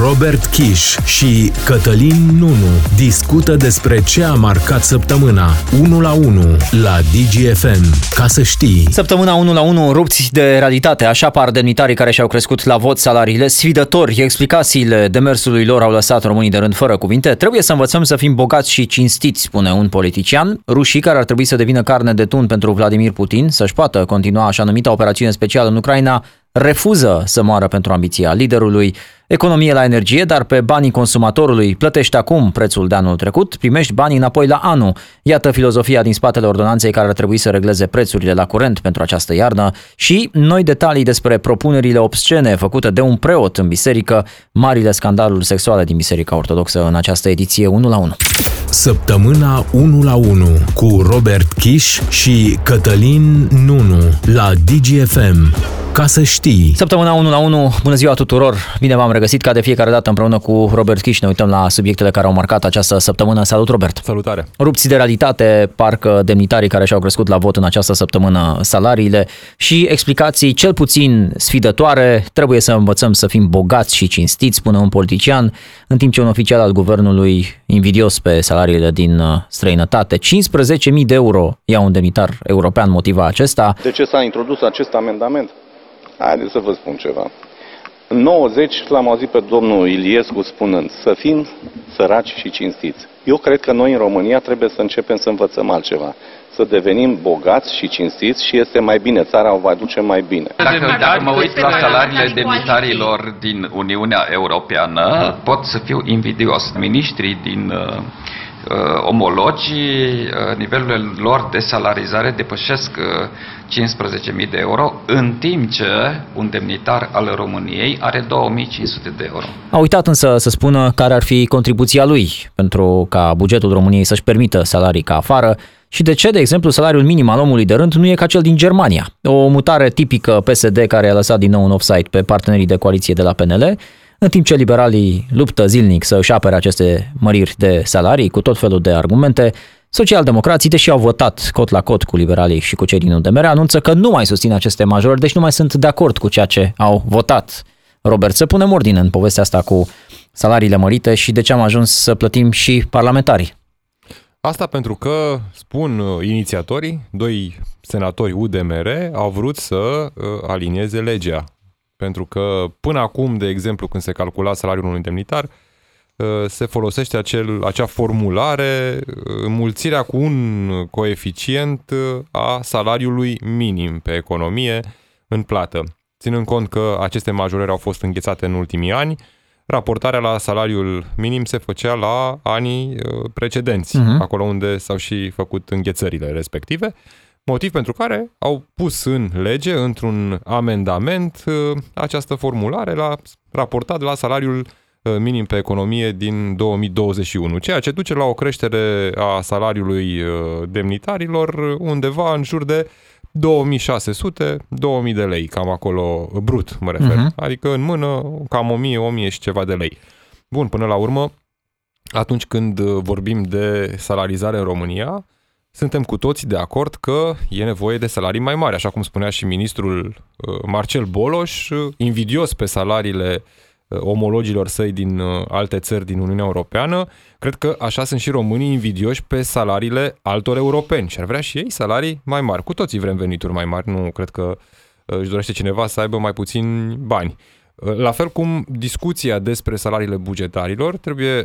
Robert Kiș și Cătălin Nunu discută despre ce a marcat săptămâna 1 la 1 la DGFM. Ca să știi. Săptămâna 1 la 1 rupți de realitate, așa par demnitarii care și-au crescut la vot salariile. Sfidători, explicațiile demersului lor au lăsat românii de rând fără cuvinte. Trebuie să învățăm să fim bogați și cinstiți, spune un politician. Rușii care ar trebui să devină carne de tun pentru Vladimir Putin, să-și poată continua așa numita operațiune specială în Ucraina, refuză să moară pentru ambiția liderului. Economie la energie, dar pe banii consumatorului plătești acum prețul de anul trecut, primești banii înapoi la anul. Iată filozofia din spatele ordonanței care ar trebui să regleze prețurile la curent pentru această iarnă și noi detalii despre propunerile obscene făcute de un preot în biserică, marile scandaluri sexuale din Biserica Ortodoxă în această ediție 1 la 1. Săptămâna 1 la 1 cu Robert Kiș și Cătălin Nunu la DGFM. Ca să știi. Săptămâna 1 la 1, bună ziua tuturor! Bine v-am regăsit ca de fiecare dată împreună cu Robert Kiș. Ne uităm la subiectele care au marcat această săptămână. Salut, Robert! Salutare! Rupți de realitate, parcă demnitarii care și-au crescut la vot în această săptămână salariile și explicații cel puțin sfidătoare. Trebuie să învățăm să fim bogați și cinstiți, spune un politician, în timp ce un oficial al guvernului invidios pe salariile din uh, străinătate. 15.000 de euro ia un demnitar european motiva acesta. De ce s-a introdus acest amendament? Haideți să vă spun ceva. În 90 l-am auzit pe domnul Iliescu spunând să fim săraci și cinstiți. Eu cred că noi în România trebuie să începem să învățăm altceva. Să devenim bogați și cinstiți și este mai bine, țara o va duce mai bine. Dacă, dacă mă uit la salariile demnitarilor din Uniunea Europeană, pot să fiu invidios. Ministrii din uh, uh, omologii, uh, nivelurile lor de salarizare depășesc uh, 15.000 de euro, în timp ce un demnitar al României are 2.500 de euro. A uitat însă să spună care ar fi contribuția lui pentru ca bugetul României să-și permită salarii ca afară și de ce, de exemplu, salariul minim al omului de rând nu e ca cel din Germania. O mutare tipică PSD care a lăsat din nou un offside pe partenerii de coaliție de la PNL, în timp ce liberalii luptă zilnic să își apere aceste măriri de salarii cu tot felul de argumente, Socialdemocrații, deși au votat cot la cot cu liberalii și cu cei din UDMR, anunță că nu mai susțin aceste majori, deci nu mai sunt de acord cu ceea ce au votat. Robert, să punem ordine în povestea asta cu salariile mărite și de ce am ajuns să plătim și parlamentarii. Asta pentru că, spun uh, inițiatorii, doi senatori UDMR au vrut să uh, alinieze legea. Pentru că până acum, de exemplu, când se calcula salariul unui demnitar, uh, se folosește acel, acea formulare, înmulțirea cu un coeficient a salariului minim pe economie în plată. Ținând cont că aceste majorări au fost înghețate în ultimii ani, raportarea la salariul minim se făcea la anii uh, precedenți, uh-huh. acolo unde s-au și făcut înghețările respective, motiv pentru care au pus în lege, într-un amendament, uh, această formulare la raportat la salariul uh, minim pe economie din 2021, ceea ce duce la o creștere a salariului demnitarilor undeva în jur de 2600, 2000 de lei, cam acolo, brut mă refer. Uh-huh. Adică în mână cam 1000, 1000 și ceva de lei. Bun, până la urmă, atunci când vorbim de salarizare în România, suntem cu toții de acord că e nevoie de salarii mai mari, așa cum spunea și ministrul uh, Marcel Boloș, uh, invidios pe salariile Uh, omologilor săi din uh, alte țări din Uniunea Europeană, cred că așa sunt și românii invidioși pe salariile altor europeni și ar vrea și ei salarii mai mari. Cu toții vrem venituri mai mari, nu cred că uh, își dorește cineva să aibă mai puțini bani. La fel cum discuția despre salariile bugetarilor trebuie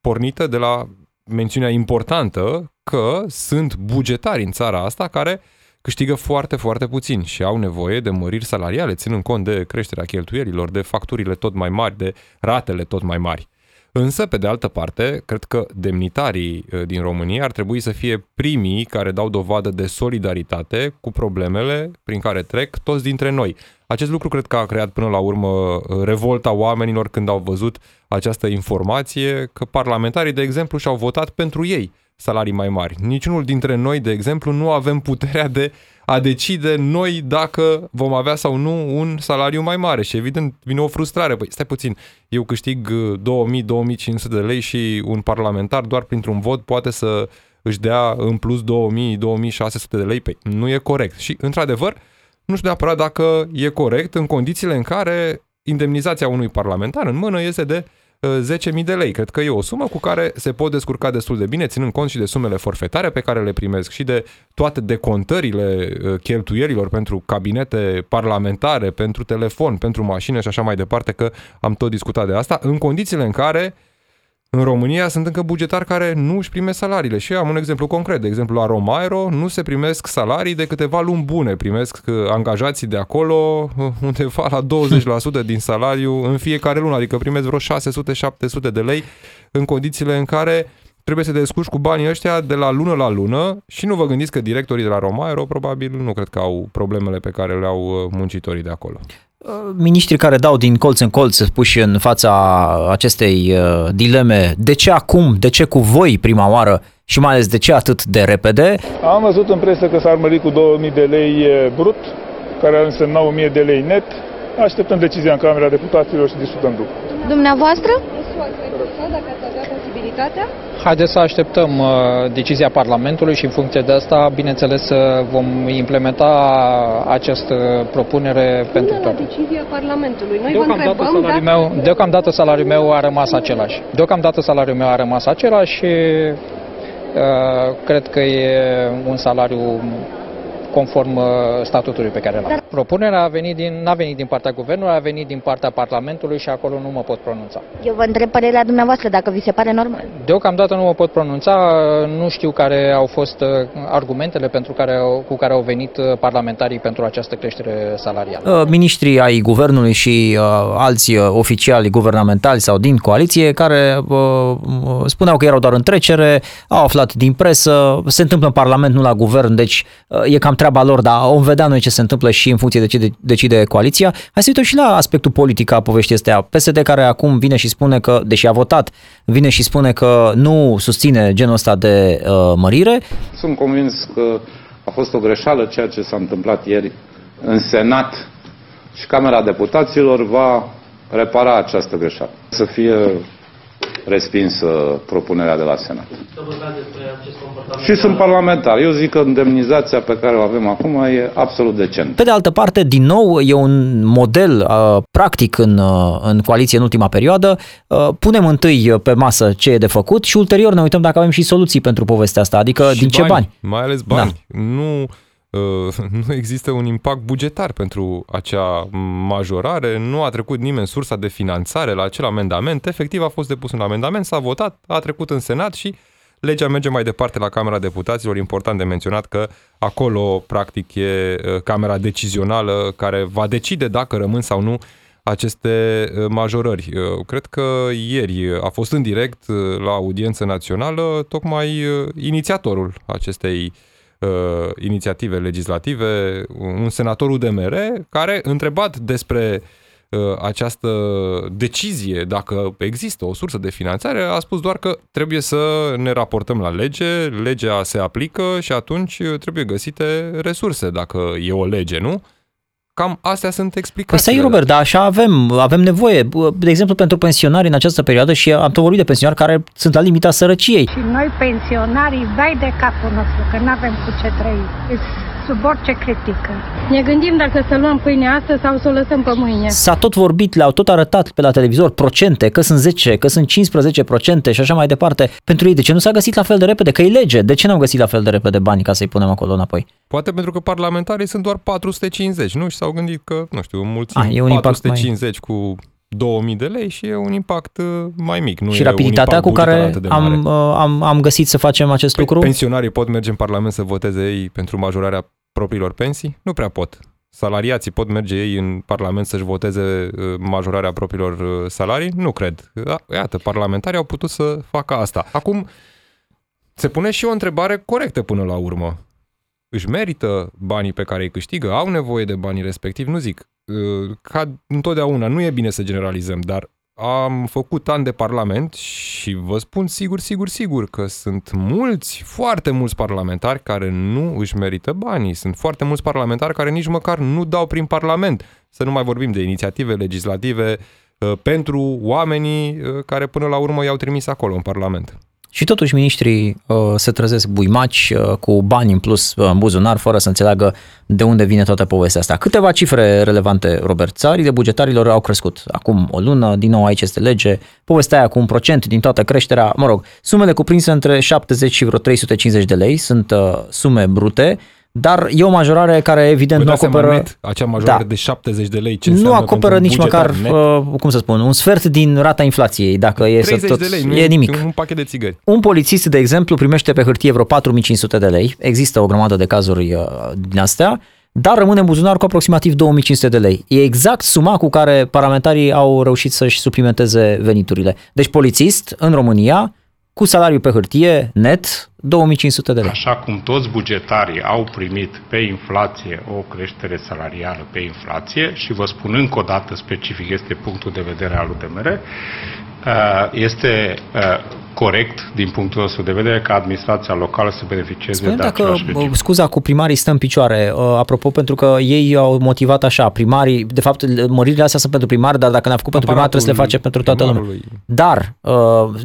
pornită de la mențiunea importantă că sunt bugetari în țara asta care câștigă foarte, foarte puțin și au nevoie de măriri salariale, ținând cont de creșterea cheltuielilor, de facturile tot mai mari, de ratele tot mai mari. Însă, pe de altă parte, cred că demnitarii uh, din România ar trebui să fie primii care dau dovadă de solidaritate cu problemele prin care trec toți dintre noi. Acest lucru cred că a creat până la urmă uh, revolta oamenilor când au văzut această informație că parlamentarii, de exemplu, și-au votat pentru ei salarii mai mari. Niciunul dintre noi, de exemplu, nu avem puterea de a decide noi dacă vom avea sau nu un salariu mai mare și evident vine o frustrare. Păi stai puțin, eu câștig 2000-2500 de lei și un parlamentar doar printr-un vot poate să își dea în plus 2000-2600 de lei. Păi nu e corect. Și într-adevăr, nu știu neapărat dacă e corect în condițiile în care indemnizația unui parlamentar în mână este de 10.000 de lei. Cred că e o sumă cu care se pot descurca destul de bine, ținând cont și de sumele forfetare pe care le primesc și de toate decontările cheltuielilor pentru cabinete parlamentare, pentru telefon, pentru mașină și așa mai departe, că am tot discutat de asta, în condițiile în care în România sunt încă bugetari care nu își primesc salariile și eu am un exemplu concret. De exemplu, la Romairo nu se primesc salarii de câteva luni bune. Primesc uh, angajații de acolo uh, undeva la 20% din salariu în fiecare lună, adică primesc vreo 600-700 de lei în condițiile în care trebuie să te descurci cu banii ăștia de la lună la lună și nu vă gândiți că directorii de la Romairo probabil nu cred că au problemele pe care le au uh, muncitorii de acolo. Ministrii care dau din colț în colț puși în fața acestei uh, dileme, de ce acum, de ce cu voi prima oară și mai ales de ce atât de repede? Am văzut în presă că s-ar mări cu 2000 de lei brut, care ar însemna 1000 de lei net. Așteptăm decizia în Camera Deputaților și discutăm după. Dumneavoastră? posibilitatea? Haideți să așteptăm uh, decizia Parlamentului și în funcție de asta, bineînțeles, uh, vom implementa această propunere Până pentru toate. decizia Parlamentului. Noi deocamdată, vă salariul dacă... meu, deocamdată salariul meu a rămas același. Deocamdată salariul meu a rămas același și uh, cred că e un salariu conform uh, statutului pe care l-am. Propunerea a venit din, n-a venit din partea guvernului, a venit din partea Parlamentului și acolo nu mă pot pronunța. Eu vă întreb părerea dumneavoastră, dacă vi se pare normal. Deocamdată nu mă pot pronunța, nu știu care au fost uh, argumentele pentru care, cu care au venit uh, parlamentarii pentru această creștere salarială. Ministrii ai guvernului și uh, alți oficiali guvernamentali sau din coaliție care uh, spuneau că erau doar în trecere, au aflat din presă, se întâmplă în Parlament, nu la guvern, deci uh, e cam treaba lor, dar vom vedea noi ce se întâmplă și în funcție de ce decide coaliția. Hai să uităm și la aspectul politic a poveștii astea. PSD care acum vine și spune că, deși a votat, vine și spune că nu susține genul ăsta de uh, mărire. Sunt convins că a fost o greșeală ceea ce s-a întâmplat ieri în Senat și Camera Deputaților va repara această greșeală. Să fie respinsă propunerea de la Senat. Și sunt parlamentar. Eu zic că indemnizația pe care o avem acum e absolut decent. Pe de altă parte, din nou, e un model uh, practic în, uh, în coaliție în ultima perioadă. Uh, punem întâi pe masă ce e de făcut și ulterior ne uităm dacă avem și soluții pentru povestea asta, adică și din bani, ce bani. Mai ales bani. Da. Nu Uh, nu există un impact bugetar pentru acea majorare, nu a trecut nimeni sursa de finanțare la acel amendament, efectiv a fost depus un amendament, s-a votat, a trecut în Senat și legea merge mai departe la Camera Deputaților, important de menționat că acolo practic e uh, Camera Decizională care va decide dacă rămân sau nu aceste uh, majorări. Cred că ieri a fost în direct la audiență națională tocmai inițiatorul acestei uh, uh, inițiative legislative, un senator UDMR care, întrebat despre uh, această decizie, dacă există o sursă de finanțare, a spus doar că trebuie să ne raportăm la lege, legea se aplică și atunci trebuie găsite resurse, dacă e o lege, nu? Cam astea sunt explicații. Păi stai, Robert, dar așa avem, avem nevoie. De exemplu, pentru pensionari în această perioadă și am tot vorbit de pensionari care sunt la limita sărăciei. Și noi pensionarii, vai de capul nostru, că nu avem cu ce trăi sub orice critică. Ne gândim dacă să luăm pâine astăzi sau să o lăsăm pe mâine. S-a tot vorbit, le-au tot arătat pe la televizor procente, că sunt 10, că sunt 15 procente și așa mai departe. Pentru ei, de ce nu s-a găsit la fel de repede? Că e lege. De ce n-au găsit la fel de repede bani ca să-i punem acolo înapoi? Poate pentru că parlamentarii sunt doar 450, nu? Și s-au gândit că, nu știu, mulți ah, e un 450 mai... cu 2000 de lei și e un impact uh, mai mic. Nu și rapiditatea cu care am, uh, am, am găsit să facem acest păi, lucru? Pensionarii pot merge în Parlament să voteze ei pentru majorarea propriilor pensii? Nu prea pot. Salariații pot merge ei în Parlament să-și voteze uh, majorarea propriilor salarii? Nu cred. Da, iată, parlamentarii au putut să facă asta. Acum, se pune și o întrebare corectă până la urmă. Își merită banii pe care îi câștigă? Au nevoie de banii respectiv? Nu zic. Uh, ca întotdeauna, nu e bine să generalizăm, dar am făcut ani de parlament și vă spun sigur, sigur, sigur că sunt mulți, foarte mulți parlamentari care nu își merită banii. Sunt foarte mulți parlamentari care nici măcar nu dau prin parlament. Să nu mai vorbim de inițiative legislative uh, pentru oamenii uh, care până la urmă i-au trimis acolo în parlament. Și totuși ministrii uh, se trezesc buimaci uh, cu bani în plus uh, în buzunar, fără să înțeleagă de unde vine toată povestea asta. Câteva cifre relevante, Robert. Țarii de bugetarilor au crescut acum o lună, din nou aici este lege, povestea aia cu un procent din toată creșterea, mă rog, sumele cuprinse între 70 și vreo 350 de lei sunt uh, sume brute, dar e o majorare care evident Vă nu dați seama, acoperă... net, acea majorare Da. de 70 de lei, ce nu înseamnă acoperă pentru nici un bugetar măcar, net? uh, cum să spun, un sfert din rata inflației, dacă e să 30 tot... de lei, nu e nimic. un pachet de țigări. Un polițist, de exemplu, primește pe hârtie vreo 4500 de lei. Există o grămadă de cazuri uh, din astea, dar rămâne în buzunar cu aproximativ 2500 de lei. E exact suma cu care parlamentarii au reușit să-și suplimenteze veniturile. Deci polițist în România, cu salariu pe hârtie, net, 2500 de lei. Așa cum toți bugetarii au primit pe inflație o creștere salarială pe inflație și vă spun încă o dată specific este punctul de vedere al UDMR, uh, este uh, corect din punctul nostru de vedere ca administrația locală să beneficieze Spune de dacă același regim. uh, scuza cu primarii stă în picioare. Uh, Apropo, pentru că ei au motivat așa, primarii, de fapt, măririle astea sunt pentru primari, dar dacă le-a făcut pentru primar, trebuie să le face pentru toată lumea. Dar uh,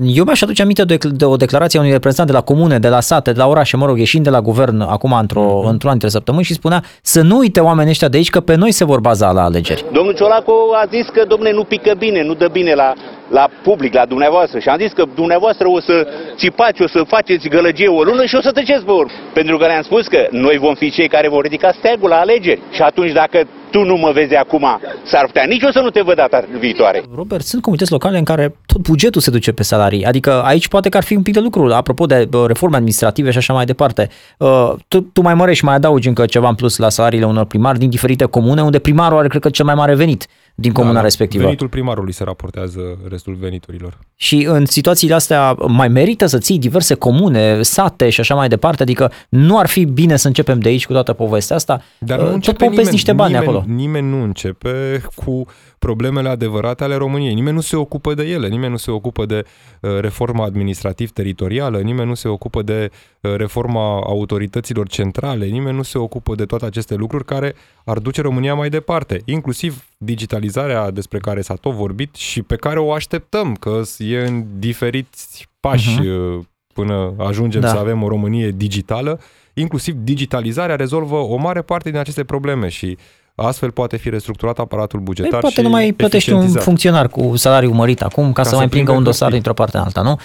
eu mi-aș aduce aminte de, de o declarație a unui reprezentant de la comune, de la sate, de la orașe, mă rog, ieșind de la guvern acum într-o, Mhm. într-o dintre săptămâni și spunea să nu uite oamenii ăștia de aici că pe noi se vor baza la alegeri. Domnul Ciolacu a zis că, domne, nu pică bine, nu dă bine la, la public, la dumneavoastră. Și am zis că dumneavoastră o să țipați, o să faceți gălăgie o lună și o să tăceți pe urmă. Pentru că le-am spus că noi vom fi cei care vor ridica steagul la alegeri. Și atunci dacă tu nu mă vezi acum, s-ar putea nici o să nu te văd data viitoare. Robert, sunt comunități locale în care tot bugetul se duce pe salarii. Adică aici poate că ar fi un pic de lucru, apropo de uh, reforme administrative și așa mai departe. Uh, Tu, tu mai mărești, mai adaugi încă ceva în plus la salariile unor primari din diferite comune, unde primarul are, cred că, cel mai mare venit din comuna Da, respectivă. Venitul primarului se raportează restul veniturilor. Și în situațiile astea mai merită să ții diverse comune, sate și așa mai departe, adică nu ar fi bine să începem de aici cu toată povestea asta. Dar Uh, nu tot începe pompezi nimeni, niște bani nimeni, acolo. Nimeni nu începe cu problemele adevărate ale României. Nimeni nu se ocupă de ele. Nimeni nu se ocupă de uh, reforma administrativ-teritorială, nimeni nu se ocupă de uh, reforma autorităților centrale, nimeni nu se ocupă de toate aceste lucruri care ar duce România mai departe, inclusiv digitalizarea despre care s-a tot vorbit și pe care o așteptăm, că e în diferiți pași Mhm. uh, până ajungem Da. să avem o Românie digitală, inclusiv digitalizarea rezolvă o mare parte din aceste probleme și astfel poate fi restructurat aparatul bugetar Păi, poate și nu mai plătești un eficientizat. funcționar cu salariu mărit acum ca, Ca să să mai împingă prindă un dosar hârtii. dintr-o parte în alta, nu?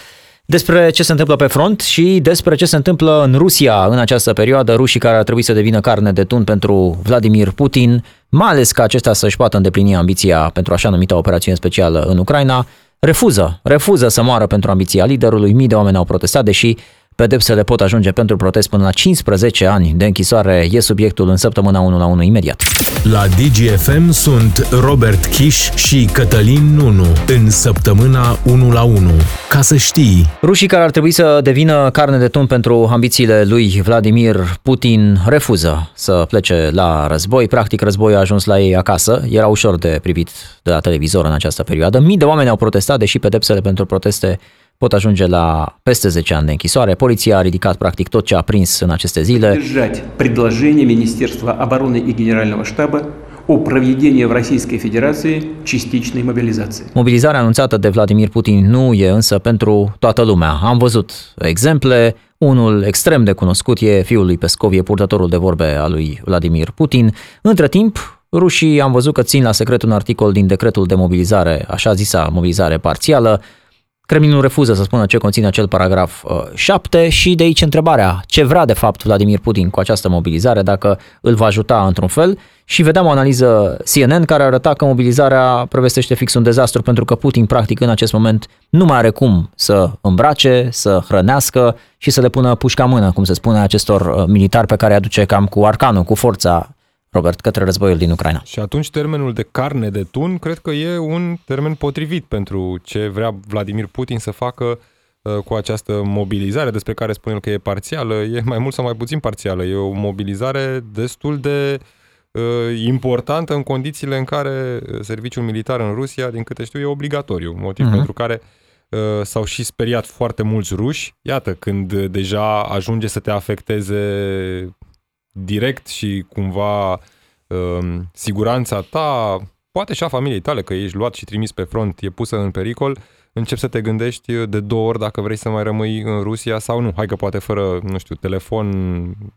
Despre ce se întâmplă pe front și despre ce se întâmplă în Rusia în această perioadă, rușii care ar trebui să devină carne de tun pentru Vladimir Putin, mai ales ca acesta să-și poată îndeplini ambiția pentru așa numită operațiune specială în Ucraina, refuză, refuză să moară pentru ambiția liderului, mii de oameni au protestat, deși pedepsele pot ajunge pentru protest până la 15 ani de închisoare, e subiectul în săptămâna 1 la 1 imediat. La DGFM sunt Robert Kiș și Cătălin Nunu în săptămâna 1 la 1. Ca să știi, Rușii care ar trebui să devină carne de tun pentru ambițiile lui Vladimir Putin refuză să plece la război. Practic, războiul a ajuns la ei acasă. Era ușor de privit de la televizor în această perioadă. Mii de oameni au protestat, deși pedepsele pentru proteste pot ajunge la peste 10 ani de închisoare. Poliția a ridicat practic tot ce a prins în aceste zile. поддержать предложение Министерства обороны и Генерального штаба о проведении в Российской Федерации частичной мобилизации. Mobilizarea anunțată de Vladimir Putin nu e însă pentru toată lumea. Am văzut exemple, unul extrem de cunoscut e fiul lui Pescov, e purtătorul de vorbe al lui Vladimir Putin. Între timp, rușii am văzut că țin la secret un articol din decretul de mobilizare, așa zisa mobilizare parțială. Kremlinul refuză să spună ce conține acel paragraf uh, 7 și de aici întrebarea, ce vrea de fapt Vladimir Putin cu această mobilizare, dacă îl va ajuta într-un fel? Și vedeam o analiză CNN care arăta că mobilizarea prevestește fix un dezastru pentru că Putin practic în acest moment nu mai are cum să îmbrace, să hrănească și să le pună pușca în mână, cum se spune acestor uh, militari pe care îi aduce cam cu arcanul, cu forța Robert, către războiul din Ucraina. Și atunci termenul de carne de tun cred că e un termen potrivit pentru ce vrea Vladimir Putin să facă uh, cu această mobilizare despre care spune el că e parțială, e mai mult sau mai puțin parțială. E o mobilizare destul de uh, importantă în condițiile în care uh, serviciul militar în Rusia, din câte știu, e obligatoriu, motiv Mhm. pentru care uh, s-au și speriat foarte mulți ruși. Iată, când uh, deja ajunge să te afecteze direct și cumva um, siguranța ta, poate și a familiei tale, că ești luat și trimis pe front, e pusă în pericol, începi să te gândești de două ori dacă vrei să mai rămâi în Rusia sau nu. Hai că poate fără, nu știu, telefon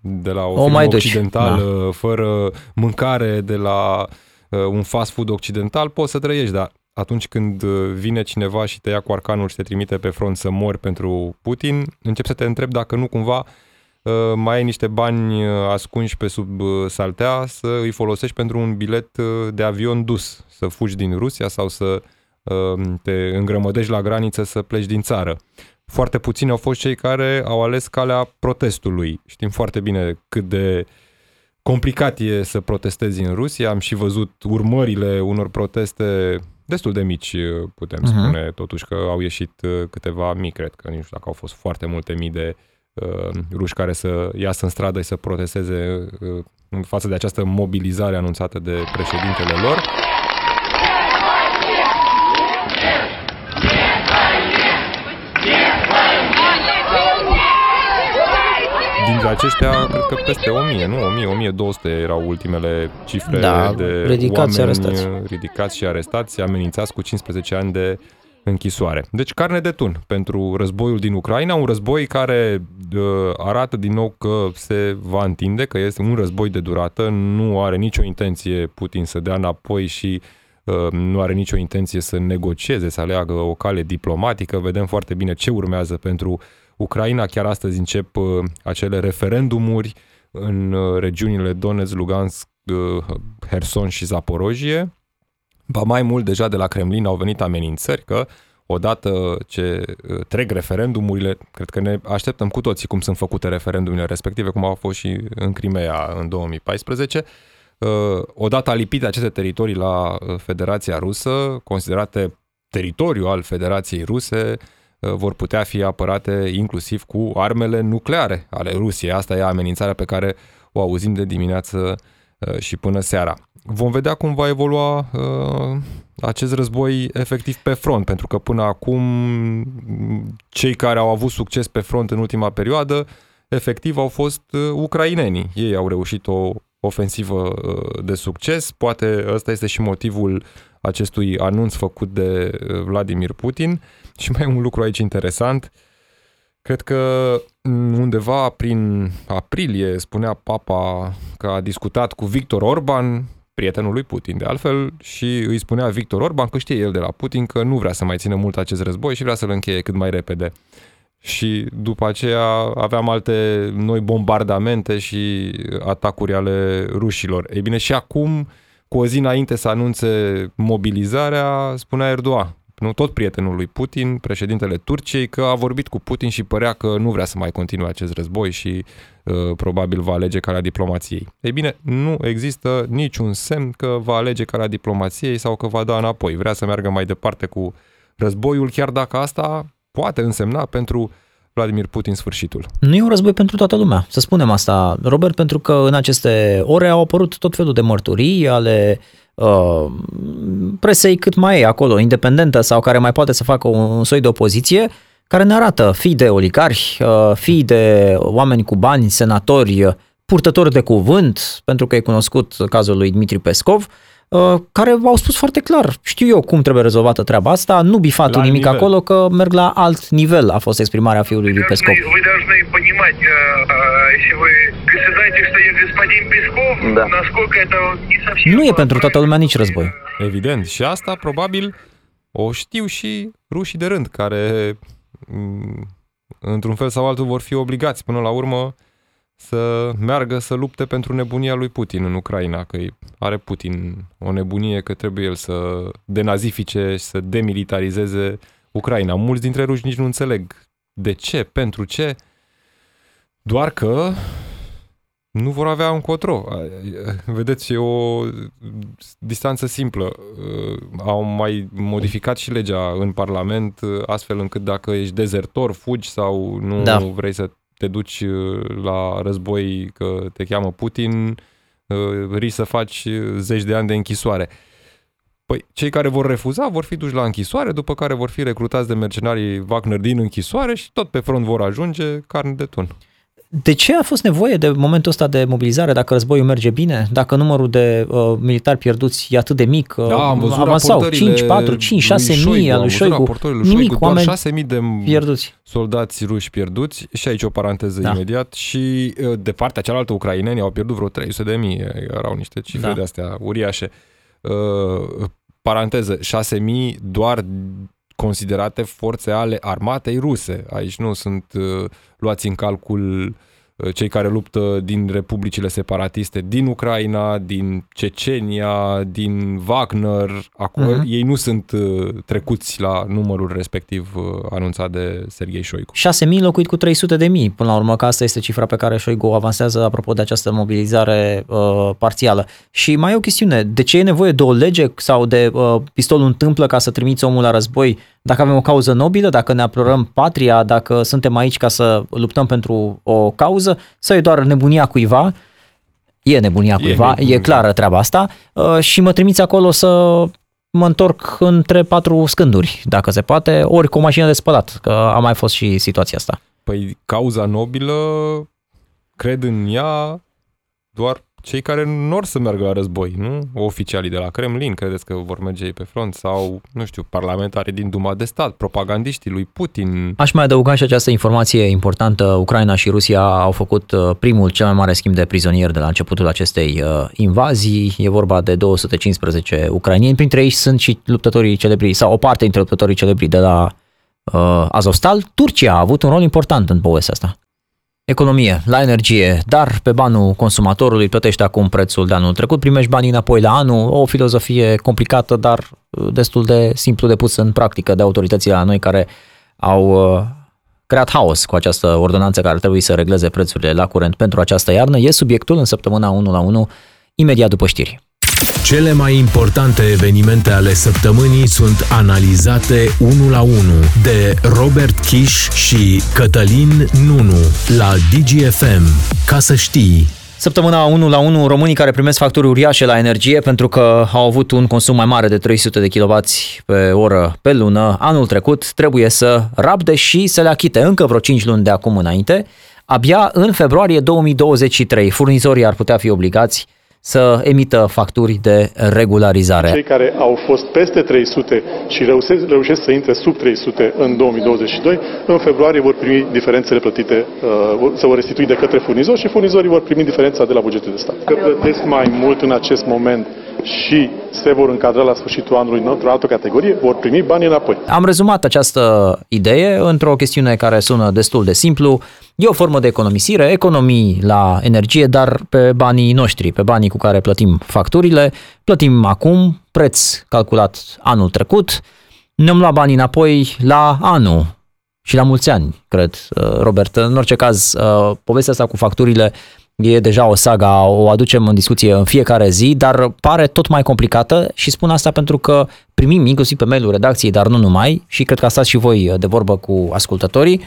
de la o, O firmă mai duci, occidentală, da. fără mâncare de la uh, un fast food occidental, poți să trăiești, dar atunci când uh, vine cineva și te ia cu arcanul și te trimite pe front să mori pentru Putin, începi să te întrebi dacă nu cumva uh, mai ai niște bani uh, ascunși pe sub uh, saltea să îi folosești pentru un bilet uh, de avion dus, să fugi din Rusia sau să uh, te îngrămădești la graniță să pleci din țară. Foarte puțini au fost cei care au ales calea protestului. Știm foarte bine cât de complicat e să protestezi în Rusia. Am și văzut urmările unor proteste destul de mici, putem Mhm. spune, totuși că au ieșit uh, câteva mii, cred că nu știu dacă au fost foarte multe mii de uh, ruși care să iasă în stradă și să protesteze uh, în față de această mobilizare anunțată de președintele lor. Dintre aceștia, cred că peste 1000, nu? 1000, 1200 erau ultimele cifre Da, de ridicați și oameni arestați. ridicați și arestați, amenințați cu 15 ani de închisoare. Deci carne de tun pentru războiul din Ucraina, un război care uh, arată din nou că se va întinde, că este un război de durată, nu are nicio intenție Putin să dea înapoi și uh, nu are nicio intenție să negocieze, să aleagă o cale diplomatică. Vedem foarte bine ce urmează pentru Ucraina. Chiar astăzi încep uh, acele referendumuri în uh, regiunile Donetsk, Lugansk, uh, Herson și Zaporojie. Ba mai mult, deja de la Kremlin au venit amenințări că odată ce uh, trec referendumurile, cred că ne așteptăm cu toții cum sunt făcute referendumurile respective, cum au fost și în Crimea în 2014, uh, odată alipite aceste teritorii la uh, Federația Rusă, considerate teritoriu al Federației Ruse, uh, vor putea fi apărate inclusiv cu armele nucleare ale Rusiei. Asta e amenințarea pe care o auzim de dimineață uh, și până seara. Vom vedea cum va evolua uh, acest război efectiv pe front, pentru că până acum m, cei care au avut succes pe front în ultima perioadă efectiv au fost uh, ucrainenii. Ei au reușit o ofensivă uh, de succes. Poate ăsta este și motivul acestui anunț făcut de uh, Vladimir Putin. Și mai e un lucru aici interesant. Cred că undeva prin aprilie spunea papa că a discutat cu Victor Orban, prietenul lui Putin de altfel, și îi spunea Victor Orban că știe el de la Putin că nu vrea să mai țină mult acest război și vrea să-l încheie cât mai repede. Și după aceea aveam alte noi bombardamente și atacuri ale rușilor. Ei bine, și acum, cu o zi înainte să anunțe mobilizarea, spunea Erdogan, nu tot prietenul lui Putin, președintele Turciei, că a vorbit cu Putin și părea că nu vrea să mai continue acest război și uh, probabil va alege calea diplomației. Ei bine, nu există niciun semn că va alege calea diplomației sau că va da înapoi. Vrea să meargă mai departe cu războiul, chiar dacă asta poate însemna pentru Vladimir Putin sfârșitul. Nu e un război pentru toată lumea, să spunem asta, Robert, pentru că în aceste ore au apărut tot felul de mărturii ale uh, presei cât mai e acolo, independentă sau care mai poate să facă un, un soi de opoziție, care ne arată fii de oligarhi, uh, fii de oameni cu bani, senatori, uh, purtători de cuvânt, pentru că e cunoscut cazul lui Dmitri Pescov, uh, care au spus foarte clar, știu eu cum trebuie rezolvată treaba asta, nu bifatul La nimic nivel. acolo, că merg la alt nivel, a fost exprimarea fiului lui Pescov. Вы должны понимать, э, э, если вы если знаете, что есть господин Песков, Да. насколько это не совсем... Nu e pentru toată lumea nici război. Evident. Și asta probabil o știu și rușii de rând, care m, într-un fel sau altul vor fi obligați până la urmă să meargă să lupte pentru nebunia lui Putin în Ucraina, că are Putin o nebunie că trebuie el să denazifice și să demilitarizeze Ucraina. Mulți dintre ruși nici nu înțeleg de ce, pentru ce, doar că nu vor avea încotro. Vedeți, e o distanță simplă. Au mai modificat și legea în Parlament, astfel încât dacă ești dezertor, fugi sau nu Da. vrei să te duci la război că te cheamă Putin, risci să faci zeci de ani de închisoare. Păi, cei care vor refuza vor fi duși la închisoare, după care vor fi recrutați de mercenarii Wagner din închisoare și tot pe front vor ajunge carne de tun. De ce a fost nevoie de momentul ăsta de mobilizare dacă războiul merge bine, dacă numărul de uh, militari pierduți e atât de mic, uh, Da, am văzut avansau raportările 5, 4, 5, 6 lui mii Șoigu, al am lui văzut Șoigu, raportările lui nimic, Șoigu, doar oameni 6.000 de pierduți. soldați ruși pierduți și aici o paranteză Da. imediat și uh, de partea cealaltă ucrainenii au pierdut vreo 300 de mii, erau niște cifre Da. de astea uriașe. Uh, paranteză, 6.000 doar considerate forțe ale armatei ruse. Aici nu sunt uh, luați în calcul uh, cei care luptă din republicile separatiste din Ucraina, din Cecenia, din Wagner. Acum, Mhm. Ei nu sunt uh, trecuți la numărul respectiv uh, anunțat de Sergei Șoicu. 6.000 locuit cu 300 de mii, până la urmă, că asta este cifra pe care Șoigu avansează apropo de această mobilizare uh, parțială. Și mai e o chestiune, de ce e nevoie de o lege sau de uh, pistolul întâmplă ca să trimiți omul la război dacă avem o cauză nobilă, dacă ne apărăm patria, dacă suntem aici ca să luptăm pentru o cauză, sau e doar nebunia cuiva, e nebunia E cuiva, e, nebunia. clară treaba asta, uh, și mă trimiți acolo să mă întorc între patru scânduri, dacă se poate, ori cu o mașină de spălat, că a mai fost și situația asta. Păi cauza nobilă, cred în ea doar cei care nu or să meargă la război, nu? Oficialii de la Kremlin, credeți că vor merge ei pe front? Sau, nu știu, parlamentarii din Duma de Stat, propagandiștii lui Putin. Aș mai adăuga și această informație importantă. Ucraina și Rusia au făcut uh, primul cel mai mare schimb de prizonieri de la începutul acestei uh, invazii. E vorba de 215 ucrainieni. Printre ei sunt și luptătorii celebri, sau o parte dintre luptătorii celebri de la uh, Azovstal. Turcia a avut un rol important în povestea asta. Economie, la energie, dar pe banul consumatorului plătește acum prețul de anul trecut, primești banii înapoi la anul, o filozofie complicată, dar uh, destul de simplu de pus în practică de autoritățile la noi care au uh, creat haos cu această ordonanță care trebuie să regleze prețurile la curent pentru această iarnă. E subiectul în săptămâna 1 la 1, imediat după știri. Cele mai importante evenimente ale săptămânii sunt analizate unul la unul de Robert Kiș și Cătălin Nunu la DGFM. Ca să știi, Săptămâna 1 la 1, românii care primesc facturi uriașe la energie pentru că au avut un consum mai mare de 300 de kW pe oră pe lună anul trecut, trebuie să rabde și să le achite încă vreo 5 luni de acum înainte. Abia în februarie 2023, furnizorii ar putea fi obligați să emită facturi de regularizare. Cei care au fost peste 300 și reușesc, reușesc să intre sub 300 în 2022, în februarie vor primi diferențele plătite, uh, se vor restitui de către furnizori și furnizorii vor primi diferența de la bugetul de stat. Că plătesc mai mult în acest moment și se vor încadra la sfârșitul anului într-o altă categorie, vor primi banii înapoi. Am rezumat această idee într-o chestiune care sună destul de simplu. E o formă de economisire, economii la energie, dar pe banii noștri, pe banii cu care plătim facturile. Plătim acum, preț calculat anul trecut, ne-am luat banii înapoi la anul și la mulți ani, cred, uh, Robert. În orice caz, uh, povestea asta cu facturile e deja o saga, o aducem în discuție în fiecare zi, dar pare tot mai complicată și spun asta pentru că primim inclusiv pe mail-ul redacției, dar nu numai, și cred că a stat și voi de vorbă cu ascultătorii,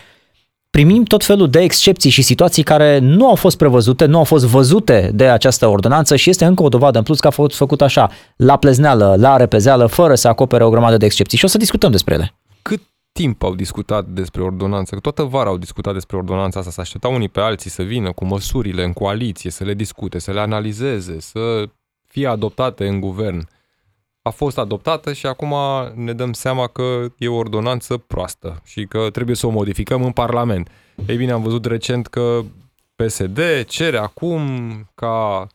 primim tot felul de excepții și situații care nu au fost prevăzute, nu au fost văzute de această ordonanță și este încă o dovadă în plus că a fost făcut așa, la plezneală, la repezeală, fără să acopere o grămadă de excepții și o să discutăm despre ele. Cât timp au discutat despre ordonanță? Că toată vara au discutat despre ordonanța asta, să așteptau unii pe alții să vină cu măsurile în coaliție, să le discute, să le analizeze, să fie adoptate în guvern. A fost adoptată și acum ne dăm seama că e o ordonanță proastă și că trebuie să o modificăm în Parlament. Ei bine, am văzut recent că PSD cere acum ca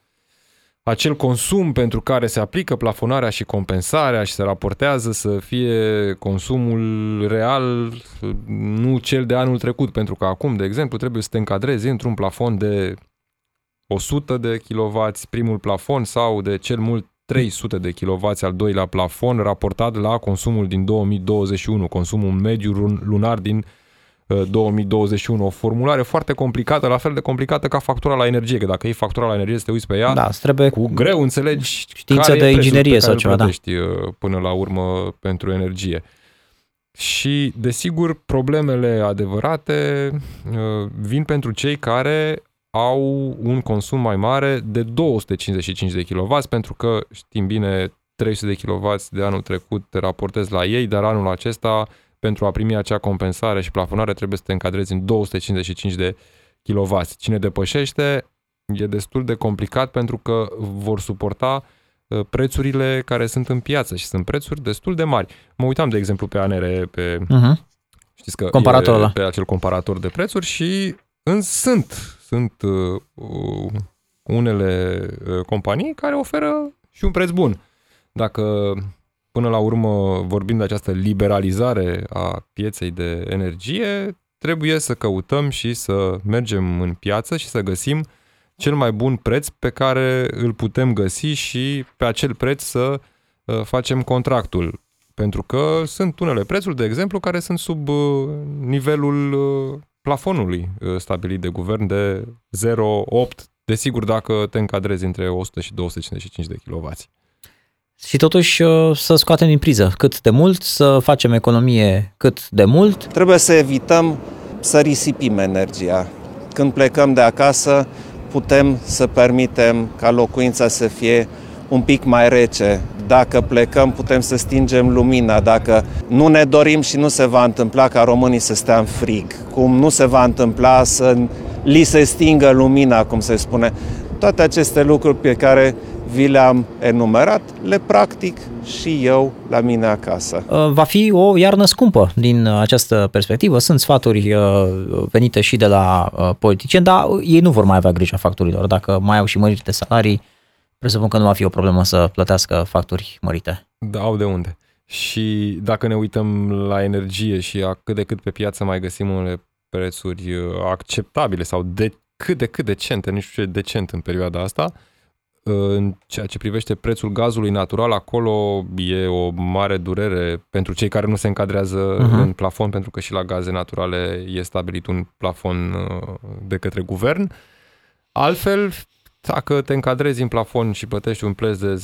acel consum pentru care se aplică plafonarea și compensarea și se raportează să fie consumul real, nu cel de anul trecut, pentru că acum, de exemplu, trebuie să te încadrezi într-un plafon de 100 de kW, primul plafon, sau de cel mult 300 de kW al doilea plafon, raportat la consumul din 2021, consumul mediu lun- lunar din uh, 2021. O formulare foarte complicată, la fel de complicată ca factura la energie, că dacă e factura la energie să te uiți pe ea, Da, îți trebuie cu greu înțelegi știință care de e prețul inginerie pe sau care ceva, îl da. plătești uh, până la urmă pentru energie. Și, desigur, problemele adevărate uh, vin pentru cei care au un consum mai mare de 255 de kW, pentru că știm bine 300 de kW de anul trecut te raportezi la ei, dar anul acesta pentru a primi acea compensare și plafonare trebuie să te încadrezi în 255 de kW. Cine depășește e destul de complicat pentru că vor suporta uh, prețurile care sunt în piață și sunt prețuri destul de mari. Mă uitam, de exemplu, pe ANR, pe, Uh-huh. știți că Comparatorul e ăla. pe acel comparator de prețuri și în, sunt, sunt uh, uh, unele uh, companii care oferă și un preț bun. Dacă până la urmă vorbim de această liberalizare a pieței de energie, trebuie să căutăm și să mergem în piață și să găsim cel mai bun preț pe care îl putem găsi și pe acel preț să uh, facem contractul. Pentru că sunt unele prețuri, de exemplu, care sunt sub uh, nivelul uh, plafonului uh, stabilit de guvern de 0,8, desigur dacă te încadrezi între 100 și 255 de kW. Și totuși uh, să scoatem din priză cât de mult, să facem economie cât de mult. Trebuie să evităm să risipim energia. Când plecăm de acasă, putem să permitem ca locuința să fie un pic mai rece. Dacă plecăm, putem să stingem lumina. Dacă nu ne dorim și nu se va întâmpla ca românii să stea în frig, cum nu se va întâmpla să li se stingă lumina, cum se spune. Toate aceste lucruri pe care vi le-am enumerat, le practic și eu la mine acasă. Uh, Va fi o iarnă scumpă din uh, această perspectivă. Sunt sfaturi uh, venite și de la uh, politicieni, dar ei nu vor mai avea grijă facturilor. Dacă mai au și măriri de salarii, presupun că nu va fi o problemă să plătească facturi mărite. Da, au de unde. Și dacă ne uităm la energie și a cât de cât pe piață mai găsim unele prețuri uh, acceptabile sau de cât de cât decente, nu știu ce decent în perioada asta, uh, în ceea ce privește prețul gazului natural, acolo e o mare durere pentru cei care nu se încadrează Mhm. uh-huh. în plafon, pentru că și la gaze naturale e stabilit un plafon uh, de către guvern. Altfel, dacă te încadrezi în plafon și plătești un preț de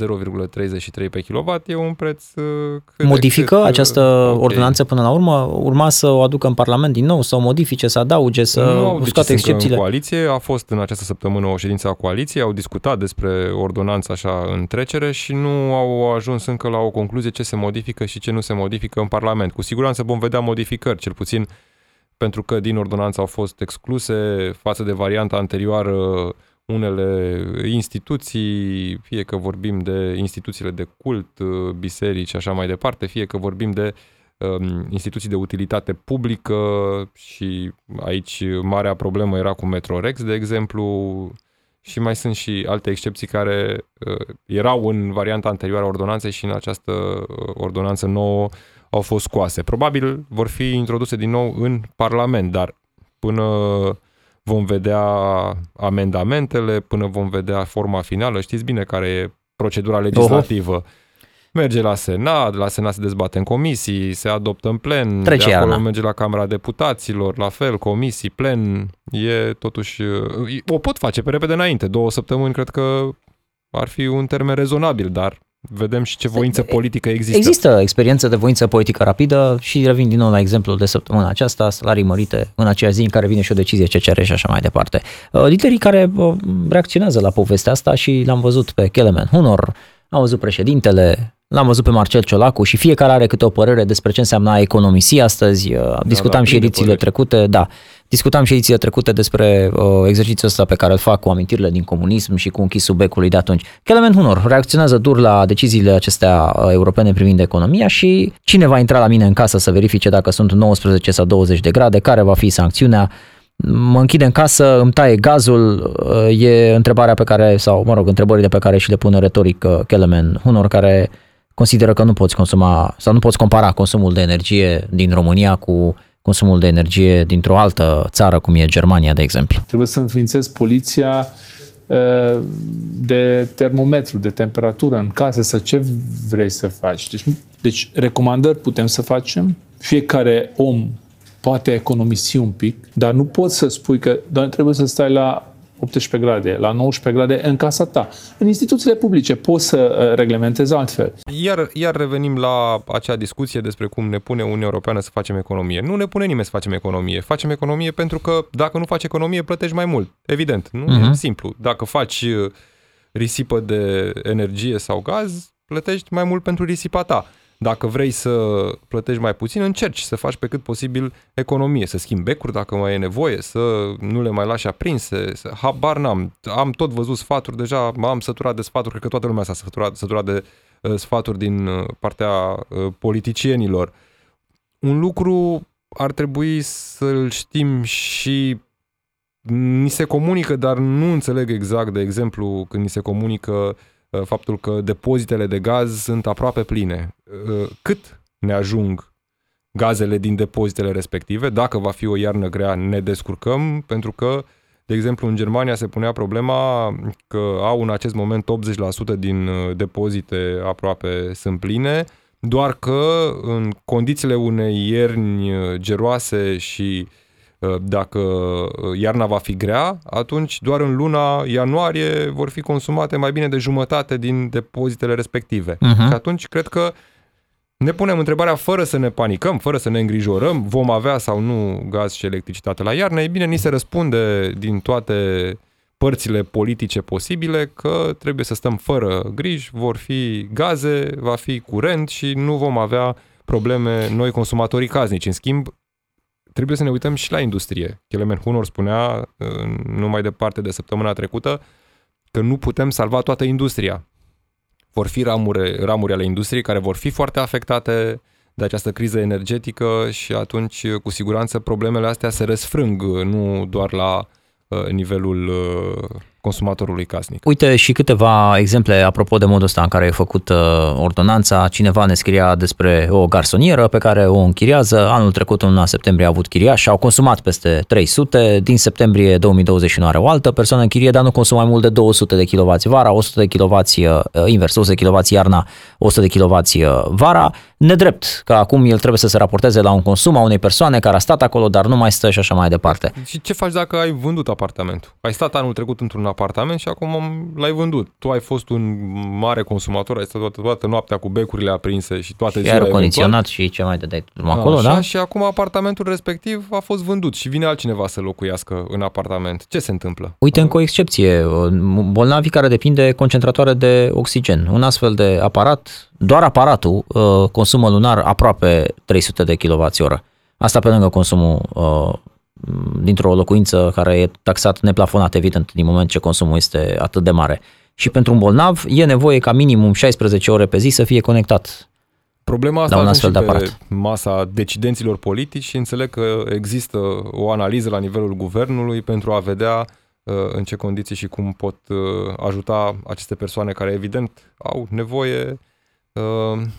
0,33 pe kW, e un preț uh, cât de Modifică cât, uh, această ok. ordonanță până la urmă? Urma să o aducă în Parlament din nou, să o modifice, să adauge, să nu au decis scoate încă în excepțiile? coaliție, a fost în această săptămână o ședință a coaliției, au discutat despre ordonanța așa în trecere și nu au ajuns încă la o concluzie ce se modifică și ce nu se modifică în Parlament. Cu siguranță vom vedea modificări, cel puțin pentru că din ordonanță au fost excluse față de varianta anterioară unele instituții, fie că vorbim de instituțiile de cult, biserici și așa mai departe, fie că vorbim de um, instituții de utilitate publică și aici marea problemă era cu Metrorex, de exemplu, și mai sunt și alte excepții care uh, erau în varianta anterioară a ordonanței și în această uh, ordonanță nouă au fost scoase. Probabil vor fi introduse din nou în Parlament, dar până vom vedea amendamentele, până vom vedea forma finală, știți bine care e procedura legislativă. Oho. Merge la Senat, la Senat se dezbate în comisii, se adoptă în plen, Trece de acolo iarna. merge la Camera Deputaților, la fel, comisii, plen, e totuși... O pot face pe repede înainte, două săptămâni cred că ar fi un termen rezonabil, dar vedem și ce voință politică există. Există experiență de voință politică rapidă și revin din nou la exemplul de săptămâna aceasta, salarii mărite în aceea zi în care vine și o decizie CCR și așa mai departe. Uh, Liderii care uh, reacționează la povestea asta și l-am văzut pe Kelemen Hunor, am văzut președintele, l-am văzut pe Marcel Ciolacu și fiecare are câte o părere despre ce înseamnă a economisi astăzi. Uh, Discutam da, și plin de edițiile păreri. trecute, da, discutam și edițiile trecute despre uh, exercițiul ăsta pe care îl fac cu amintirile din comunism și cu închisul becului de atunci. Kelemen Hunor reacționează dur la deciziile acestea uh, europene privind economia și cine va intra la mine în casă să verifice dacă sunt 19 sau 20 de grade, care va fi sancțiunea, mă închide în casă, îmi taie gazul, uh, e întrebarea pe care, sau mă rog, întrebările pe care și le pune retoric uh, Kelemen Hunor, care consideră că nu poți consuma sau nu poți compara consumul de energie din România cu consumul de energie dintr-o altă țară, cum e Germania, de exemplu. Trebuie să înființezi poliția uh, de termometru, de temperatură în casă, să ce vrei să faci. Deci, nu- deci recomandări putem să facem, fiecare om poate economisi un pic, dar nu poți să spui că doar trebuie să stai la 18 grade, la 19 grade în casa ta. În instituțiile publice poți să uh, reglementezi altfel. Iar, iar revenim la acea discuție despre cum ne pune Uniunea Europeană să facem economie. Nu ne pune nimeni să facem economie. Facem economie pentru că dacă nu faci economie, plătești mai mult. Evident, nu? Mhm. E simplu. Dacă faci uh, risipă de energie sau gaz, plătești mai mult pentru risipa ta. Dacă vrei să plătești mai puțin, încerci să faci pe cât posibil economie, să schimbi becuri dacă mai e nevoie, să nu le mai lași aprinse, să, habar n-am. Am tot văzut sfaturi deja, m-am săturat de sfaturi, cred că toată lumea s-a săturat, săturat de uh, sfaturi din uh, partea uh, politicienilor. Un lucru ar trebui să-l știm și ni se comunică, dar nu înțeleg exact, de exemplu, când ni se comunică uh, faptul că depozitele de gaz sunt aproape pline. Uh, cât ne ajung gazele din depozitele respective? Dacă va fi o iarnă grea, ne descurcăm, pentru că, de exemplu, în Germania se punea problema că au în acest moment 80% din uh, depozite aproape sunt pline, doar că în condițiile unei ierni geroase și dacă iarna va fi grea, atunci doar în luna ianuarie vor fi consumate mai bine de jumătate din depozitele respective. Uh-huh. Și atunci cred că ne punem întrebarea fără să ne panicăm, fără să ne îngrijorăm, vom avea sau nu gaz și electricitate la iarnă. E bine, ni se răspunde din toate părțile politice posibile că trebuie să stăm fără griji, vor fi gaze, va fi curent și nu vom avea probleme noi consumatorii casnici. În schimb, trebuie să ne uităm și la industrie. Kelemen Hunor spunea nu mai departe de săptămâna trecută că nu putem salva toată industria. Vor fi ramuri, ramuri ale industriei care vor fi foarte afectate de această criză energetică și atunci cu siguranță problemele astea se răsfrâng nu doar la uh, nivelul uh, consumatorului casnic. Uite și câteva exemple apropo de modul ăsta în care e făcut uh, ordonanța. Cineva ne scria despre o garsonieră pe care o închiriază. Anul trecut, în luna septembrie, a avut chiriaș și au consumat peste 300. Din septembrie 2021 are o altă persoană în chirie, dar nu consumă mai mult de 200 de kW vara, 100 de kW uh, invers, 100 de kW iarna, 100 de kW uh, vara. Nedrept că acum el trebuie să se raporteze la un consum a unei persoane care a stat acolo, dar nu mai stă și așa mai departe. Și ce faci dacă ai vândut apartamentul? Ai stat anul trecut într-un apartament și acum l-ai vândut. Tu ai fost un mare consumator, ai stat toată, toată noaptea cu becurile aprinse și toate zilele. Iar condiționat și ce mai dădeai acolo, așa, da? Și acum apartamentul respectiv a fost vândut și vine altcineva să locuiască în apartament. Ce se întâmplă? Uite, încă o excepție. Bolnavii care depind de concentratoare de oxigen. Un astfel de aparat, doar aparatul, uh, consumă lunar aproape 300 de kWh. Asta pe lângă consumul uh, dintr-o locuință care e taxat neplafonat, evident, din moment ce consumul este atât de mare. Și pentru un bolnav e nevoie ca minimum 16 ore pe zi să fie conectat Problema asta la un astfel de pe aparat. masa decidenților politici și înțeleg că există o analiză la nivelul guvernului pentru a vedea uh, în ce condiții și cum pot uh, ajuta aceste persoane care evident au nevoie uh,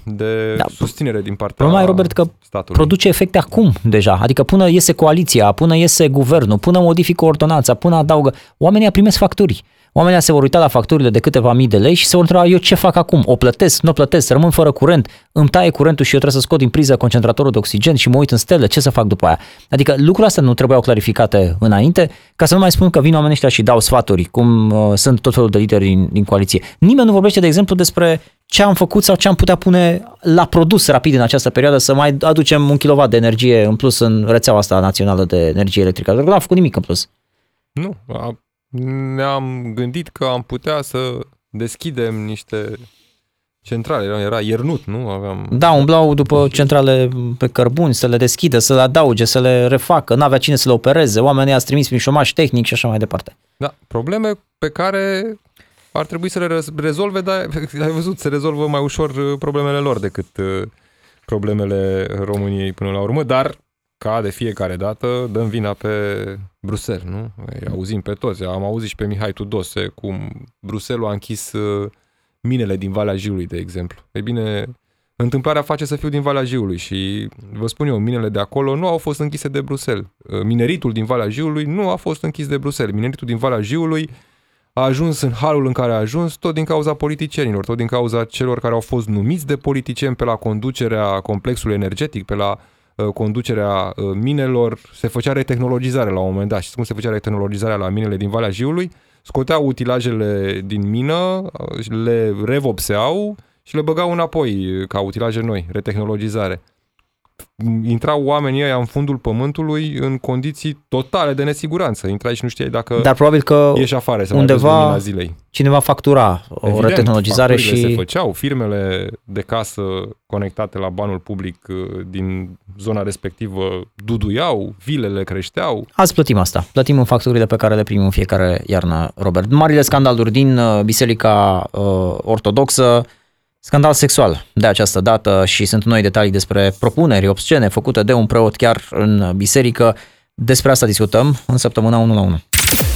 de da. susținere din partea Problema e, Robert, că statului. produce efecte acum deja. Adică până iese coaliția, până iese guvernul, până modifică ordonanța, până adaugă, oamenii primesc facturi. Oamenii se vor uita la facturile de câteva mii de lei și se vor întreba eu ce fac acum? O plătesc? Nu o plătesc? Rămân fără curent? Îmi taie curentul și eu trebuie să scot din priză concentratorul de oxigen și mă uit în stele? Ce să fac după aia? Adică lucrurile astea nu trebuiau clarificate înainte ca să nu mai spun că vin oamenii ăștia și dau sfaturi, cum uh, sunt tot felul de lideri din, din coaliție. Nimeni nu vorbește, de exemplu, despre ce am făcut sau ce am putea pune la produs rapid în această perioadă să mai aducem un kilowatt de energie în plus în rețeaua asta națională de energie electrică. Nu am făcut nimic în plus. Nu, a, ne-am gândit că am putea să deschidem niște centrale. Era, era iernut, nu? Aveam... Da, umblau după centrale pe cărbuni, să le deschidă, să le adauge, să le refacă, n-avea cine să le opereze, oamenii i-ați trimis prin șomaș tehnic și așa mai departe. Da, probleme pe care ar trebui să le rezolve, dar ai văzut, se rezolvă mai ușor uh, problemele lor decât uh, problemele României până la urmă, dar ca de fiecare dată dăm vina pe Bruxelles, nu? Îi auzim pe toți. Am auzit și pe Mihai Tudose cum Bruxelles a închis uh, minele din Valea Jiului, de exemplu. Ei bine, întâmplarea face să fiu din Valea Jiului și vă spun eu, minele de acolo nu au fost închise de Bruxelles. Mineritul din Valea Jiului nu a fost închis de Bruxelles. Mineritul din Valea Jiului a ajuns în halul în care a ajuns tot din cauza politicienilor, tot din cauza celor care au fost numiți de politicieni pe la conducerea complexului energetic, pe la uh, conducerea uh, minelor, se făcea retehnologizare la un moment dat. Și cum se făcea retehnologizarea la minele din Valea Jiului? Scoteau utilajele din mină, uh, le revopseau și le băgau înapoi ca utilaje noi, retehnologizare. Intrau oamenii ăia în fundul pământului în condiții totale de nesiguranță. Intrai și nu știai dacă Dar probabil că ieși afară să undeva mai zilei. cineva factura o Evident, retehnologizare facturile și se făceau, firmele de casă conectate la banul public uh, din zona respectivă duduiau, vilele creșteau. Azi plătim asta. Plătim în facturile pe care le primim în fiecare iarnă, Robert. Marile scandaluri din uh, Biserica uh, Ortodoxă, scandal sexual de această dată și sunt noi detalii despre propuneri obscene făcute de un preot chiar în biserică. Despre asta discutăm în săptămâna 1 la 1.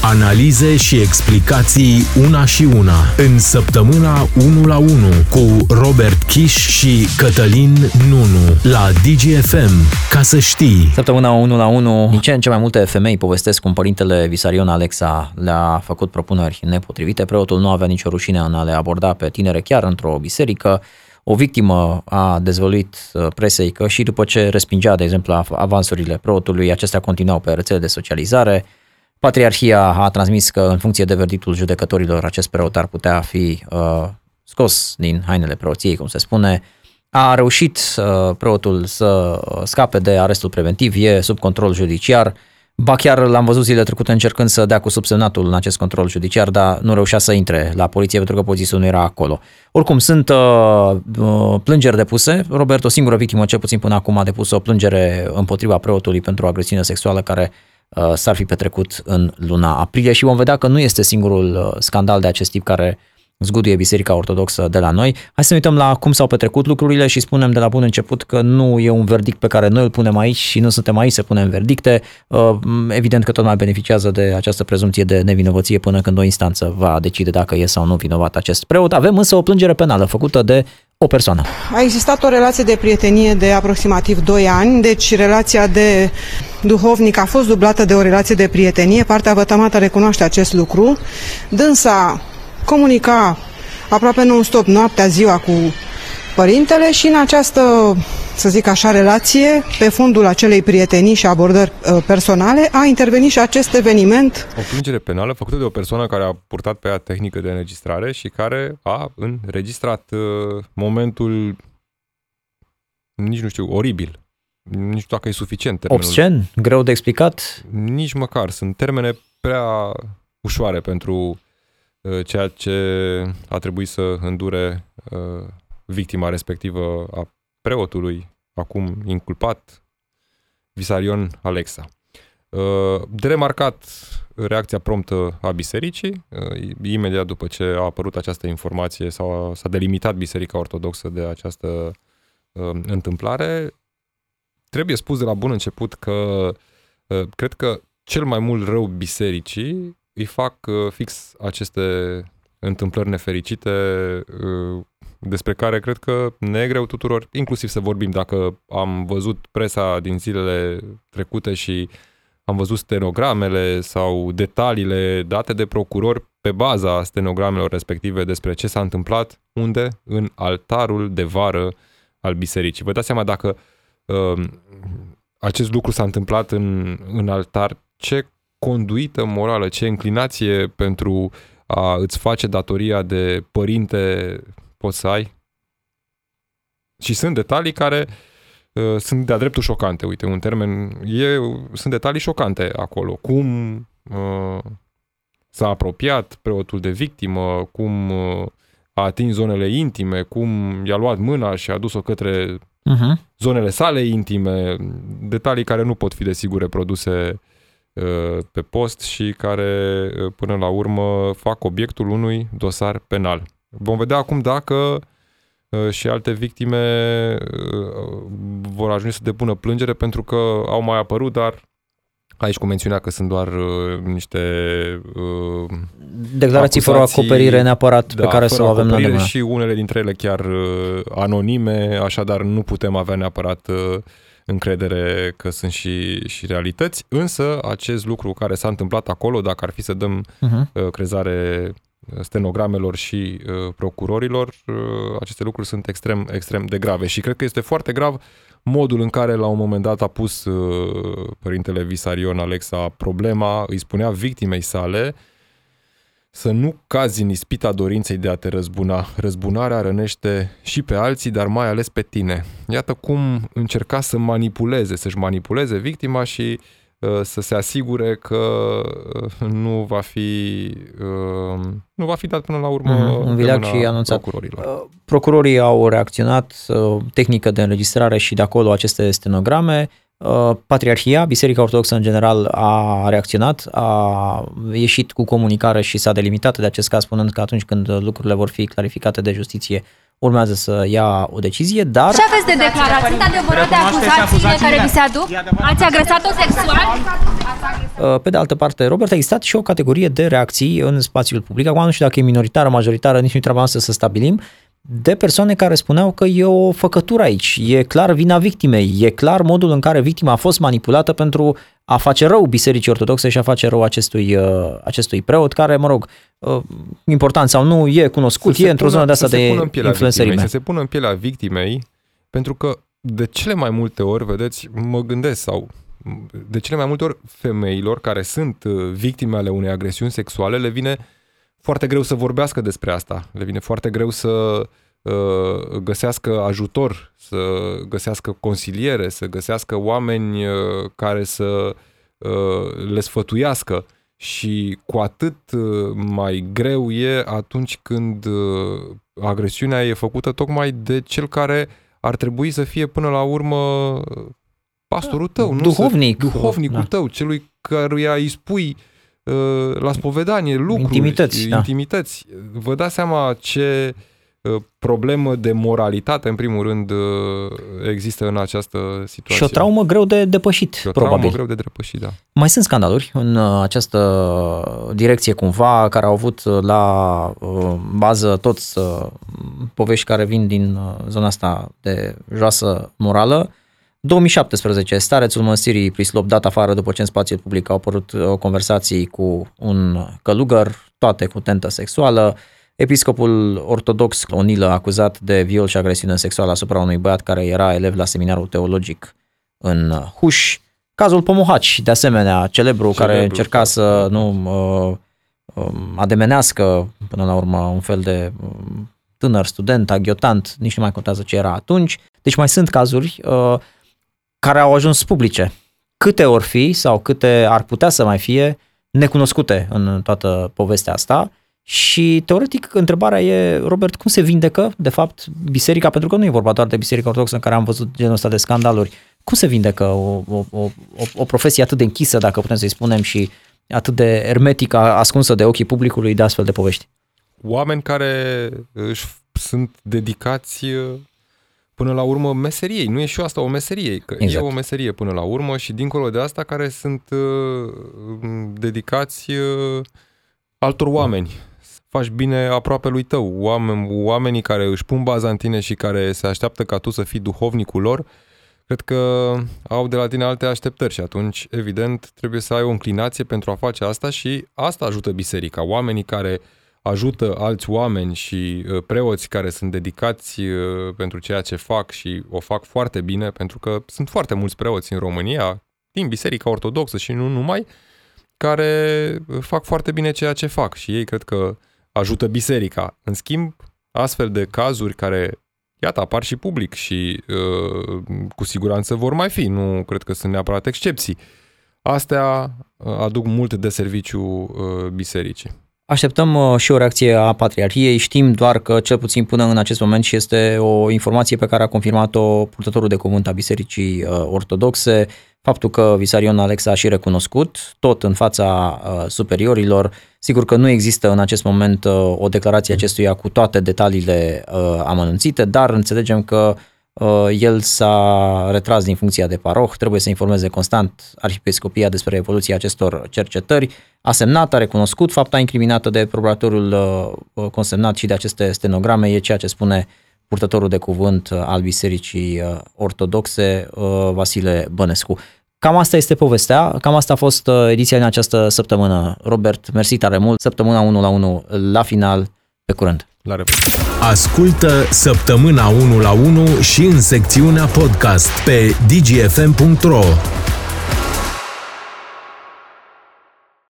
Analize și explicații una și una în săptămâna 1 la 1 cu Robert Kiș și Cătălin Nunu la DGFM. Ca să știi. Săptămâna 1 la 1, din ce în ce mai multe femei povestesc cum părintele Visarion Alexa le-a făcut propuneri nepotrivite. Preotul nu avea nicio rușine în a le aborda pe tinere chiar într-o biserică. O victimă a dezvăluit uh, presei că și după ce respingea, de exemplu, avansurile preotului, acestea continuau pe rețele de socializare. Patriarhia a transmis că, în funcție de verdictul judecătorilor, acest preot ar putea fi uh, scos din hainele preoției, cum se spune. A reușit uh, preotul să scape de arestul preventiv, e sub control judiciar. Ba chiar l-am văzut zilele trecute încercând să dea cu subsemnatul în acest control judiciar, dar nu reușea să intre la poliție pentru că polițistul nu era acolo. Oricum, sunt uh, uh, plângeri depuse. Robert, o singură victimă, cel puțin până acum, a depus o plângere împotriva preotului pentru agresiune sexuală care uh, s-ar fi petrecut în luna aprilie și vom vedea că nu este singurul uh, scandal de acest tip care zguduie Biserica Ortodoxă de la noi. Hai să ne uităm la cum s-au petrecut lucrurile și spunem de la bun început că nu e un verdict pe care noi îl punem aici și nu suntem aici să punem verdicte. Uh, Evident că tot mai beneficiază de această prezumție de nevinovăție până când o instanță va decide dacă e sau nu vinovat acest preot. Avem însă o plângere penală făcută de o persoană. A existat o relație de prietenie de aproximativ 2 ani, deci relația de duhovnic a fost dublată de o relație de prietenie. Partea vătămată recunoaște acest lucru. Dânsa comunica aproape non-stop noaptea, ziua cu părintele și în această, să zic așa, relație, pe fundul acelei prietenii și abordări uh, personale, a intervenit și acest eveniment. O plângere penală făcută de o persoană care a purtat pe ea tehnică de înregistrare și care a înregistrat uh, momentul, nici nu știu, oribil. Nici știu dacă e suficient termenul. Obscen? Greu de explicat? Nici măcar. Sunt termene prea ușoare pentru uh, ceea ce a trebuit să îndure uh, victima respectivă a preotului, acum inculpat, Visarion Alexa. Uh, de remarcat reacția promptă a bisericii. Uh, imediat după ce a apărut această informație s-a, s-a delimitat Biserica Ortodoxă de această uh, întâmplare. Trebuie spus de la bun început că cred că cel mai mult rău bisericii îi fac fix aceste întâmplări nefericite despre care cred că ne e greu tuturor, inclusiv să vorbim dacă am văzut presa din zilele trecute și am văzut stenogramele sau detaliile date de procurori pe baza stenogramelor respective despre ce s-a întâmplat, unde? În altarul de vară al bisericii. Vă dați seama dacă uh, acest lucru s-a întâmplat în, în altar, ce conduită morală, ce înclinație pentru a îți face datoria de părinte poți să ai. Și sunt detalii care uh, sunt de-a dreptul șocante. Uite, un termen, e, sunt detalii șocante acolo. Cum uh, s-a apropiat preotul de victimă, cum uh, a atins zonele intime, cum i-a luat mâna și a dus-o către uh-huh. zonele sale intime, detalii care nu pot fi desigur reproduse uh, pe post și care uh, până la urmă fac obiectul unui dosar penal. Vom vedea acum dacă uh, și alte victime uh, vor ajunge să depună plângere pentru că au mai apărut, dar aici cu mențiunea că sunt doar uh, niște uh, declarații fără acoperire neapărat da, pe care să o avem la mână. Și unele dintre ele chiar uh, anonime, așadar nu putem avea neapărat uh, încredere că sunt și, și realități, însă acest lucru care s-a întâmplat acolo, dacă ar fi să dăm uh-huh. uh, crezare stenogramelor și uh, procurorilor, uh, aceste lucruri sunt extrem, extrem de grave și cred că este foarte grav modul în care la un moment dat a pus uh, părintele Visarion Alexa problema, îi spunea victimei sale să nu cazi în ispita dorinței de a te răzbuna. Răzbunarea rănește și pe alții, dar mai ales pe tine. Iată cum încerca să manipuleze, să-și manipuleze victima și uh, să se asigure că uh, nu va fi uh, nu va fi dat până la urmă Mhm, un vileag și anunțat. procurorilor. Procurorii au reacționat, uh, tehnică de înregistrare și de acolo aceste stenograme. Uh, Patriarhia, Biserica Ortodoxă în general a reacționat, a ieșit cu comunicare și s-a delimitat de acest caz spunând că atunci când lucrurile vor fi clarificate de justiție urmează să ia o decizie, dar Ce aveți de declarat? Sunt adevărate acuzațiile care vi se aduc? Ați agresat-o sexual? Uh, Pe de altă parte, Robert, a existat și o categorie de reacții în spațiul public. Acum nu știu dacă e minoritară, majoritară, nici nu treaba noastră să stabilim, de persoane care spuneau că e o făcătură aici, e clar vina victimei, e clar modul în care victima a fost manipulată pentru a face rău Bisericii Ortodoxe și a face rău acestui, uh, acestui preot, care, mă rog, uh, important sau nu, e cunoscut, Să e se într-o pună- zonă de asta să se de pună în pielea influențărime. victimei, Să se pună în pielea victimei, pentru că de cele mai multe ori, vedeți, mă gândesc sau de cele mai multe ori femeilor care sunt uh, victime ale unei agresiuni sexuale le vine foarte greu să vorbească despre asta. Le vine foarte greu să uh, găsească ajutor, să găsească consiliere, să găsească oameni uh, care să uh, le sfătuiască și cu atât uh, mai greu e atunci când uh, agresiunea e făcută tocmai de cel care ar trebui să fie până la urmă pastorul tău, nu? Duhovnic. Să, duhovnicul Da. tău, celui căruia îi spui uh, la spovedanie lucruri, Intimități, da. intimități. Vă dați seama ce uh, problemă de moralitate, în primul rând, uh, există în această situație. Și o traumă greu de depășit, Și o probabil. traumă greu de depășit, da. Mai sunt scandaluri în uh, această direcție cumva, care au avut uh, la uh, bază toți uh, povești care vin din uh, zona asta de joasă morală. 2017, starețul mănăstirii Prislop dat afară după ce în spațiul public au apărut uh, conversații cu un călugăr, toate cu tentă sexuală. Episcopul ortodox Onilă acuzat de viol și agresiune sexuală asupra unui băiat care era elev la seminarul teologic în Huș. Cazul Pomohaci, de asemenea, celebru, care Celebru, încerca să nu uh, um, ademenească până la urmă un fel de um, tânăr student, aghiotant, nici nu mai contează ce era atunci. Deci mai sunt cazuri uh, care au ajuns publice. Câte ori fi sau câte ar putea să mai fie necunoscute în toată povestea asta și teoretic întrebarea e, Robert, cum se vindecă de fapt biserica, pentru că nu e vorba doar de biserica ortodoxă în care am văzut genul ăsta de scandaluri, cum se vindecă o, o, o, o, o profesie atât de închisă, dacă putem să-i spunem, și atât de ermetică, ascunsă de ochii publicului de astfel de povești? Oameni care își sunt dedicați uh, până la urmă meseriei. Nu e și asta o meserie, că Exact. e o meserie până la urmă și dincolo de asta care sunt uh, dedicați uh, altor oameni. Faci bine aproape lui tău. Oameni, oamenii care își pun baza în tine și care se așteaptă ca tu să fii duhovnicul lor, cred că au de la tine alte așteptări și atunci, evident, trebuie să ai o înclinație pentru a face asta și asta ajută biserica. Oamenii care ajută alți oameni și uh, preoți care sunt dedicați uh, pentru ceea ce fac și o fac foarte bine, pentru că sunt foarte mulți preoți în România, din Biserica Ortodoxă și nu numai, care uh, fac foarte bine ceea ce fac și ei cred că ajută biserica. În schimb, astfel de cazuri care, iată, apar și public și uh, cu siguranță vor mai fi, nu cred că sunt neapărat excepții. Astea uh, aduc mult de serviciu uh, bisericii. Așteptăm uh, și o reacție a Patriarhiei. Știm doar că, cel puțin până în acest moment, și este o informație pe care a confirmat-o purtătorul de cuvânt a Bisericii uh, Ortodoxe, faptul că Visarion Alexa a și recunoscut, tot în fața uh, superiorilor. Sigur că nu există în acest moment uh, o declarație acestuia cu toate detaliile uh, amănunțite, dar înțelegem că uh, el s-a retras din funcția de paroh, trebuie să informeze constant Arhiepiscopia despre evoluția acestor cercetări, a semnat, a recunoscut fapta incriminată de procuratorul uh, consemnat și de aceste stenograme, e ceea ce spune purtătorul de cuvânt uh, al Bisericii uh, Ortodoxe, uh, Vasile Bănescu. Cam asta este povestea, cam asta a fost uh, ediția în această săptămână. Robert, mersi tare mult, săptămâna 1 la 1 la final, pe curând. La revedere! Ascultă Săptămâna 1 la 1 și în secțiunea podcast pe dgfm.ro